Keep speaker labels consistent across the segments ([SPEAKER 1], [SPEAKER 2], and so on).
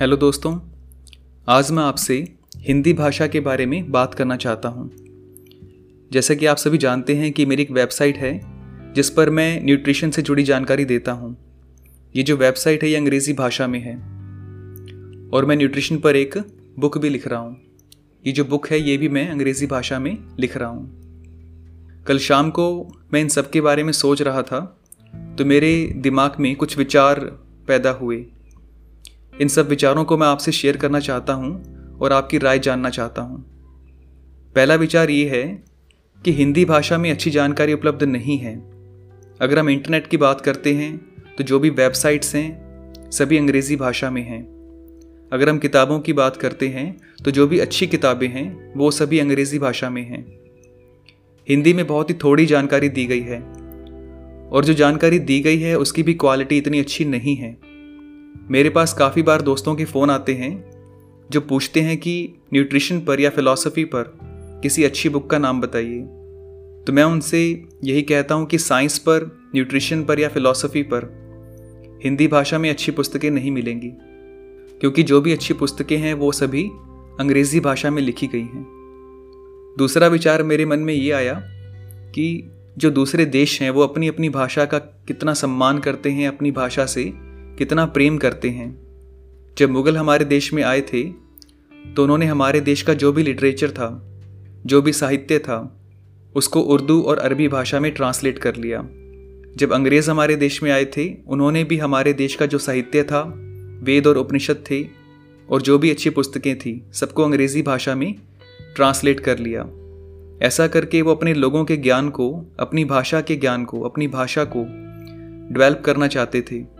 [SPEAKER 1] Hello दोस्तों, आज मैं आपसे हिंदी भाषा के बारे में बात करना चाहता हूँ। जैसा कि आप सभी जानते हैं कि मेरी एक वेबसाइट है, जिस पर मैं न्यूट्रिशन से जुड़ी जानकारी देता हूँ। ये जो वेबसाइट है, ये अंग्रेज़ी भाषा में है। और मैं न्यूट्रिशन पर एक बुक भी लिख रहा हूँ। ये जो बुक है, ये भी मैं अंग्रेज़ी भाषा में लिख रहा हूँ। कल शाम को मैं इन सब के बारे में सोच रहा था तो मेरे दिमाग में कुछ विचार पैदा हुए। इन सब विचारों को मैं आपसे शेयर करना चाहता हूँ और आपकी राय जानना चाहता हूँ। पहला विचार ये है कि हिंदी भाषा में अच्छी जानकारी उपलब्ध नहीं है। अगर हम इंटरनेट की बात करते हैं तो जो भी वेबसाइट्स हैं, सभी अंग्रेज़ी भाषा में हैं। अगर हम किताबों की बात करते हैं तो जो भी अच्छी किताबें हैं, वो सभी अंग्रेज़ी भाषा में हैं। हिंदी में बहुत ही थोड़ी जानकारी दी गई है। और जो जानकारी दी गई है, उसकी भी क्वालिटी इतनी अच्छी नहीं है। मेरे पास काफ़ी बार दोस्तों के फ़ोन आते हैं, जो पूछते हैं कि न्यूट्रिशन पर या फिलॉसफी पर किसी अच्छी बुक का नाम बताइए। तो मैं उनसे यही कहता हूँ कि साइंस पर, न्यूट्रिशन पर या फिलॉसफी पर हिंदी भाषा में अच्छी पुस्तकें नहीं मिलेंगी, क्योंकि जो भी अच्छी पुस्तकें हैं, वो सभी अंग्रेज़ी भाषा में लिखी गई हैं। दूसरा विचार मेरे मन में ये आया कि जो दूसरे देश हैं, वो अपनी अपनी भाषा का कितना सम्मान करते हैं अपनी भाषा से कितना प्रेम करते हैं। जब मुग़ल हमारे देश में आए थे तो उन्होंने हमारे देश का जो भी लिटरेचर था, जो भी साहित्य था, उसको उर्दू और अरबी भाषा में ट्रांसलेट कर लिया। जब अंग्रेज़ हमारे देश में आए थे, उन्होंने भी हमारे देश का जो साहित्य था, वेद और उपनिषद थे, और जो भी अच्छी पुस्तकें थीं, सबको अंग्रेज़ी भाषा में ट्रांसलेट कर लिया। ऐसा करके वो अपने लोगों के ज्ञान को, अपनी भाषा के ज्ञान को, अपनी भाषा को डेवलप करना चाहते थे।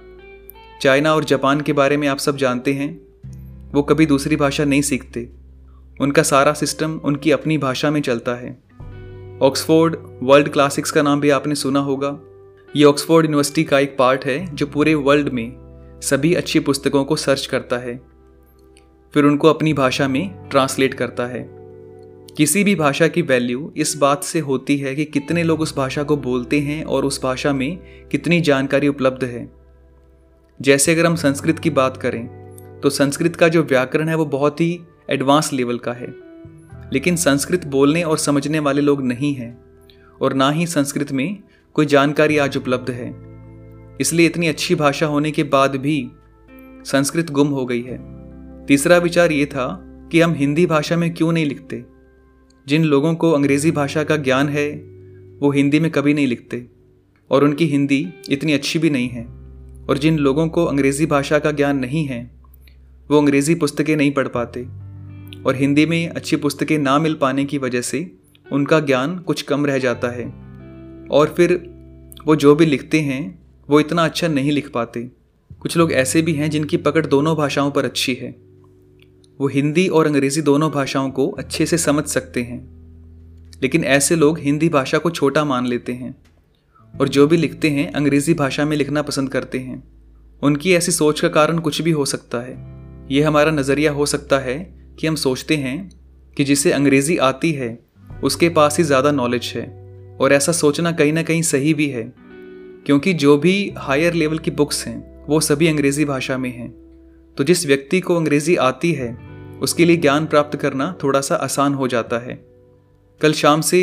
[SPEAKER 1] चाइना और जापान के बारे में आप सब जानते हैं। वो कभी दूसरी भाषा नहीं सीखते। उनका सारा सिस्टम उनकी अपनी भाषा में चलता है। ऑक्सफोर्ड वर्ल्ड क्लासिक्स का नाम भी आपने सुना होगा। ये ऑक्सफोर्ड यूनिवर्सिटी का एक पार्ट है, जो पूरे वर्ल्ड में सभी अच्छी पुस्तकों को सर्च करता है। फिर उनको अपनी भाषा में ट्रांसलेट करता है। किसी भी भाषा की वैल्यू इस बात से होती है कि कितने लोग उस भाषा को बोलते हैं और उस भाषा में कितनी जानकारी उपलब्ध है। जैसे अगर हम संस्कृत की बात करें तो संस्कृत का जो व्याकरण है वो बहुत ही एडवांस लेवल का है। लेकिन संस्कृत बोलने और समझने वाले लोग नहीं हैं, और ना ही संस्कृत में कोई जानकारी आज उपलब्ध है। इसलिए इतनी अच्छी भाषा होने के बाद भी संस्कृत गुम हो गई है। तीसरा विचार ये था कि हम हिंदी भाषा में क्यों नहीं लिखते? जिन लोगों को अंग्रेज़ी भाषा का ज्ञान है, वो हिंदी में कभी नहीं लिखते, और उनकी हिंदी इतनी अच्छी भी नहीं है। और जिन लोगों को अंग्रेज़ी भाषा का ज्ञान नहीं है, वो अंग्रेज़ी पुस्तकें नहीं पढ़ पाते। और हिंदी में अच्छी पुस्तकें ना मिल पाने की वजह से उनका ज्ञान कुछ कम रह जाता है। और फिर वो जो भी लिखते हैं, वो इतना अच्छा नहीं लिख पाते। कुछ लोग ऐसे भी हैं जिनकी पकड़ दोनों भाषाओं पर अच्छी है। वो हिंदी और अंग्रेज़ी दोनों भाषाओं को अच्छे से समझ सकते हैं। लेकिन ऐसे लोग हिंदी भाषा को छोटा मान लेते हैं। और जो भी लिखते हैं, अंग्रेज़ी भाषा में लिखना पसंद करते हैं। उनकी ऐसी सोच का कारण कुछ भी हो सकता है। ये हमारा नज़रिया हो सकता है कि हम सोचते हैं कि जिसे अंग्रेज़ी आती है, उसके पास ही ज़्यादा नॉलेज है और ऐसा सोचना कहीं ना कहीं सही भी है, क्योंकि जो भी हायर लेवल की बुक्स हैं, वो सभी अंग्रेज़ी भाषा में हैं। तो जिस व्यक्ति को अंग्रेज़ी आती है, उसके लिए ज्ञान प्राप्त करना थोड़ा सा आसान हो जाता है। कल शाम से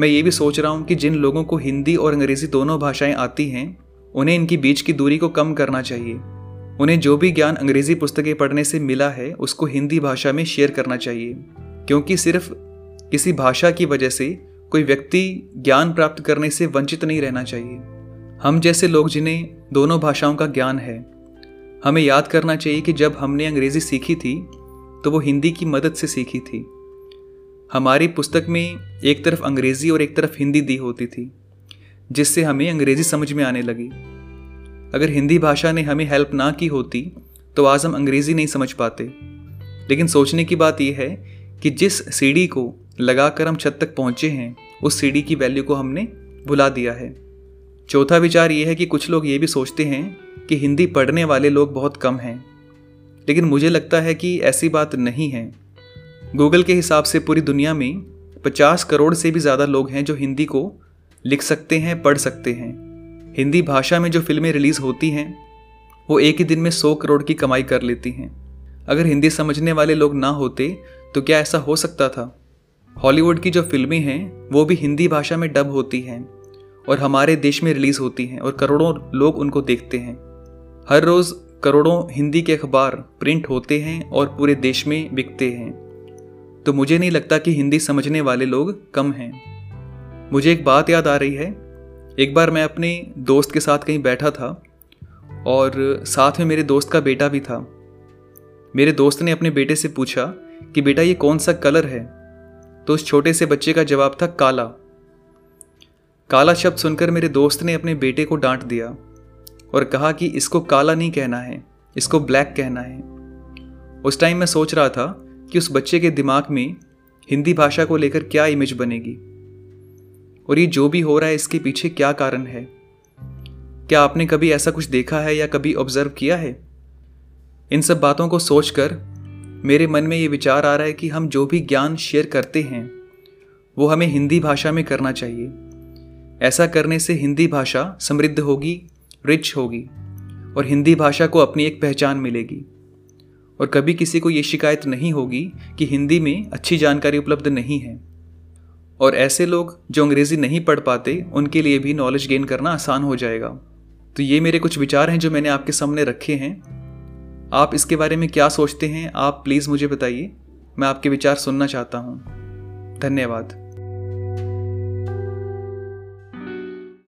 [SPEAKER 1] मैं ये भी सोच रहा हूँ कि जिन लोगों को हिंदी और अंग्रेज़ी दोनों भाषाएँ आती हैं, उन्हें इनकी बीच की दूरी को कम करना चाहिए। उन्हें जो भी ज्ञान अंग्रेज़ी पुस्तकें पढ़ने से मिला है, उसको हिंदी भाषा में शेयर करना चाहिए। क्योंकि सिर्फ़ किसी भाषा की वजह से कोई व्यक्ति ज्ञान प्राप्त करने से वंचित नहीं रहना चाहिए। हम जैसे लोग जिन्हें दोनों भाषाओं का ज्ञान है, हमें याद करना चाहिए कि जब हमने अंग्रेज़ी सीखी थी तो वो हिंदी की मदद से सीखी थी। हमारी पुस्तक में एक तरफ़ अंग्रेज़ी और एक तरफ़ हिंदी दी होती थी, जिससे हमें अंग्रेज़ी समझ में आने लगी। अगर हिंदी भाषा ने हमें हेल्प ना की होती तो आज हम अंग्रेज़ी नहीं समझ पाते। लेकिन सोचने की बात यह है कि जिस सीढ़ी को लगाकर हम छत तक पहुँचे हैं, उस सीढ़ी की वैल्यू को हमने भुला दिया है। चौथा विचार ये है कि कुछ लोग ये भी सोचते हैं कि हिंदी पढ़ने वाले लोग बहुत कम हैं। लेकिन मुझे लगता है कि ऐसी बात नहीं है। गूगल के हिसाब से पूरी दुनिया में 50 करोड़ से भी ज़्यादा लोग हैं जो हिंदी को लिख सकते हैं, पढ़ सकते हैं। हिंदी भाषा में जो फ़िल्में रिलीज़ होती हैं, वो एक ही दिन में 100 करोड़ की कमाई कर लेती हैं। अगर हिंदी समझने वाले लोग ना होते तो क्या ऐसा हो सकता था? हॉलीवुड की जो फ़िल्में हैं, वो भी हिंदी भाषा में डब होती हैं और हमारे देश में रिलीज़ होती हैं और करोड़ों लोग उनको देखते हैं। हर रोज़ करोड़ों हिंदी के अखबार प्रिंट होते हैं और पूरे देश में बिकते हैं। तो मुझे नहीं लगता कि हिंदी समझने वाले लोग कम हैं। मुझे एक बात याद आ रही है। एक बार मैं अपने दोस्त के साथ कहीं बैठा था और साथ में मेरे दोस्त का बेटा भी था। मेरे दोस्त ने अपने बेटे से पूछा कि, बेटा, ये कौन सा कलर है? तो उस छोटे से बच्चे का जवाब था काला। काला शब्द सुनकर मेरे दोस्त ने अपने बेटे को डांट दिया और कहा कि, इसको काला नहीं कहना है, इसको ब्लैक कहना है। उस टाइम मैं सोच रहा था कि उस बच्चे के दिमाग में हिंदी भाषा को लेकर क्या इमेज बनेगी? और ये जो भी हो रहा है, इसके पीछे क्या कारण है? क्या आपने कभी ऐसा कुछ देखा है या कभी ऑब्ज़र्व किया है? इन सब बातों को सोचकर मेरे मन में ये विचार आ रहा है कि हम जो भी ज्ञान शेयर करते हैं, वो हमें हिंदी भाषा में करना चाहिए। ऐसा करने से हिंदी भाषा समृद्ध होगी रिच होगी और हिंदी भाषा को अपनी एक पहचान मिलेगी। और कभी किसी को ये शिकायत नहीं होगी कि हिंदी में अच्छी जानकारी उपलब्ध नहीं है। और ऐसे लोग जो अंग्रेज़ी नहीं पढ़ पाते, उनके लिए भी नॉलेज गेन करना आसान हो जाएगा। तो ये मेरे कुछ विचार हैं जो मैंने आपके सामने रखे हैं। आप इसके बारे में क्या सोचते हैं, आप प्लीज़ मुझे बताइए। मैं आपके विचार सुनना चाहता हूँ। धन्यवाद।